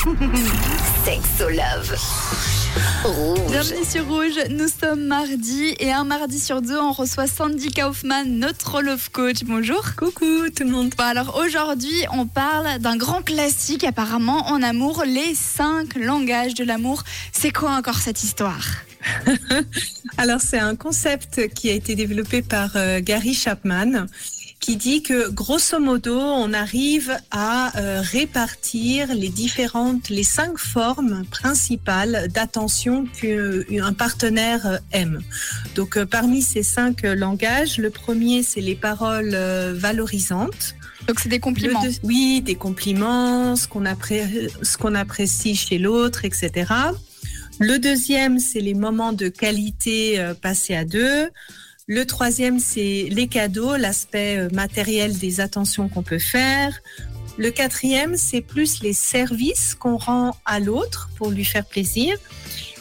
Sexo Love. Rouge. Bienvenue sur Rouge, nous sommes mardi et un mardi sur deux, on reçoit Sandy Kaufman, notre love coach. Bonjour. Coucou tout le monde. Bon, alors aujourd'hui, on parle d'un grand classique apparemment en amour, les cinq langages de l'amour. C'est quoi encore cette histoire? Alors c'est un concept qui a été développé par euh, Gary Chapman qui dit que grosso modo, on arrive à euh, répartir les différentes, les cinq formes principales d'attention qu'un partenaire euh, aime. Donc, euh, parmi ces cinq langages, le premier, c'est les paroles valorisantes. Donc, c'est des compliments. Oui, des compliments, ce qu'on appré qu'on apprécie chez l'autre, etc. Le deuxième, c'est les moments de qualité passés à deux. Le troisième, c'est les cadeaux, l'aspect euh, matériel des attentions qu'on peut faire. Le quatrième, c'est plus les services qu'on rend à l'autre pour lui faire plaisir.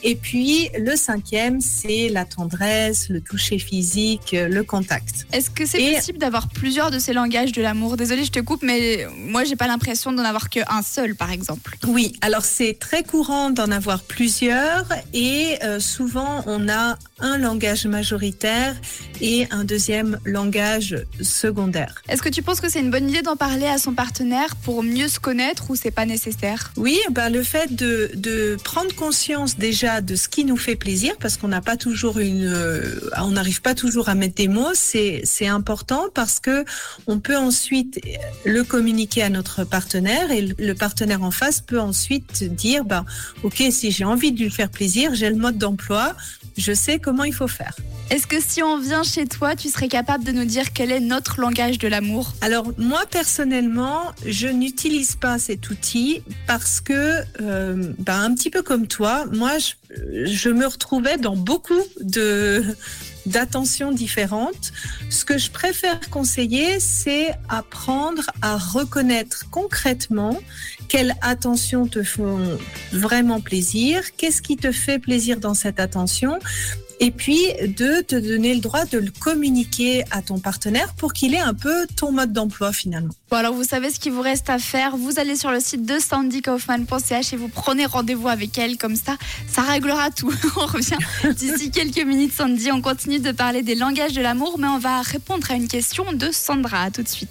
Et puis le cinquième, c'est la tendresse, le toucher physique, le contact. Est-ce que c'est possible d'avoir plusieurs de ces langages de l'amour? Désolée, je te coupe, mais moi, j'ai pas l'impression d'en avoir qu'un seul, par exemple. Oui, alors c'est très courant d'en avoir plusieurs et euh, souvent on a un langage majoritaire et un deuxième langage secondaire. Est-ce que tu penses que c'est une bonne idée d'en parler à son partenaire pour mieux se connaître ou c'est pas nécessaire? Oui, ben le fait de, de prendre conscience déjà de ce qui nous fait plaisir, parce qu'on n'a pas toujours une, euh, on n'arrive pas toujours à mettre des mots. C'est c'est important parce que on peut ensuite le communiquer à notre partenaire et le partenaire en face peut ensuite dire bah ok si j'ai envie de lui faire plaisir, j'ai le mode d'emploi, je sais comment il faut faire. Est-ce que si on vient chez toi, tu serais capable de nous dire quel est notre langage de l'amour? Alors moi personnellement, je n'utilise pas cet outil parce que, euh, bah, un petit peu comme toi, moi je, me retrouvais dans beaucoup de d'attentions différentes. Ce que je préfère conseiller, c'est apprendre à reconnaître concrètement quelles attentions te font vraiment plaisir, qu'est-ce qui te fait plaisir dans cette attention et puis de te donner le droit de le communiquer à ton partenaire pour qu'il ait un peu ton mode d'emploi finalement. Bon alors vous savez ce qu'il vous reste à faire, vous allez sur le site de sandykaufman.ch et vous prenez rendez-vous avec elle comme ça, ça réglera tout. on revient d'ici quelques minutes Sandy, on continue de parler des langages de l'amour mais on va répondre à une question de Sandra, tout de suite.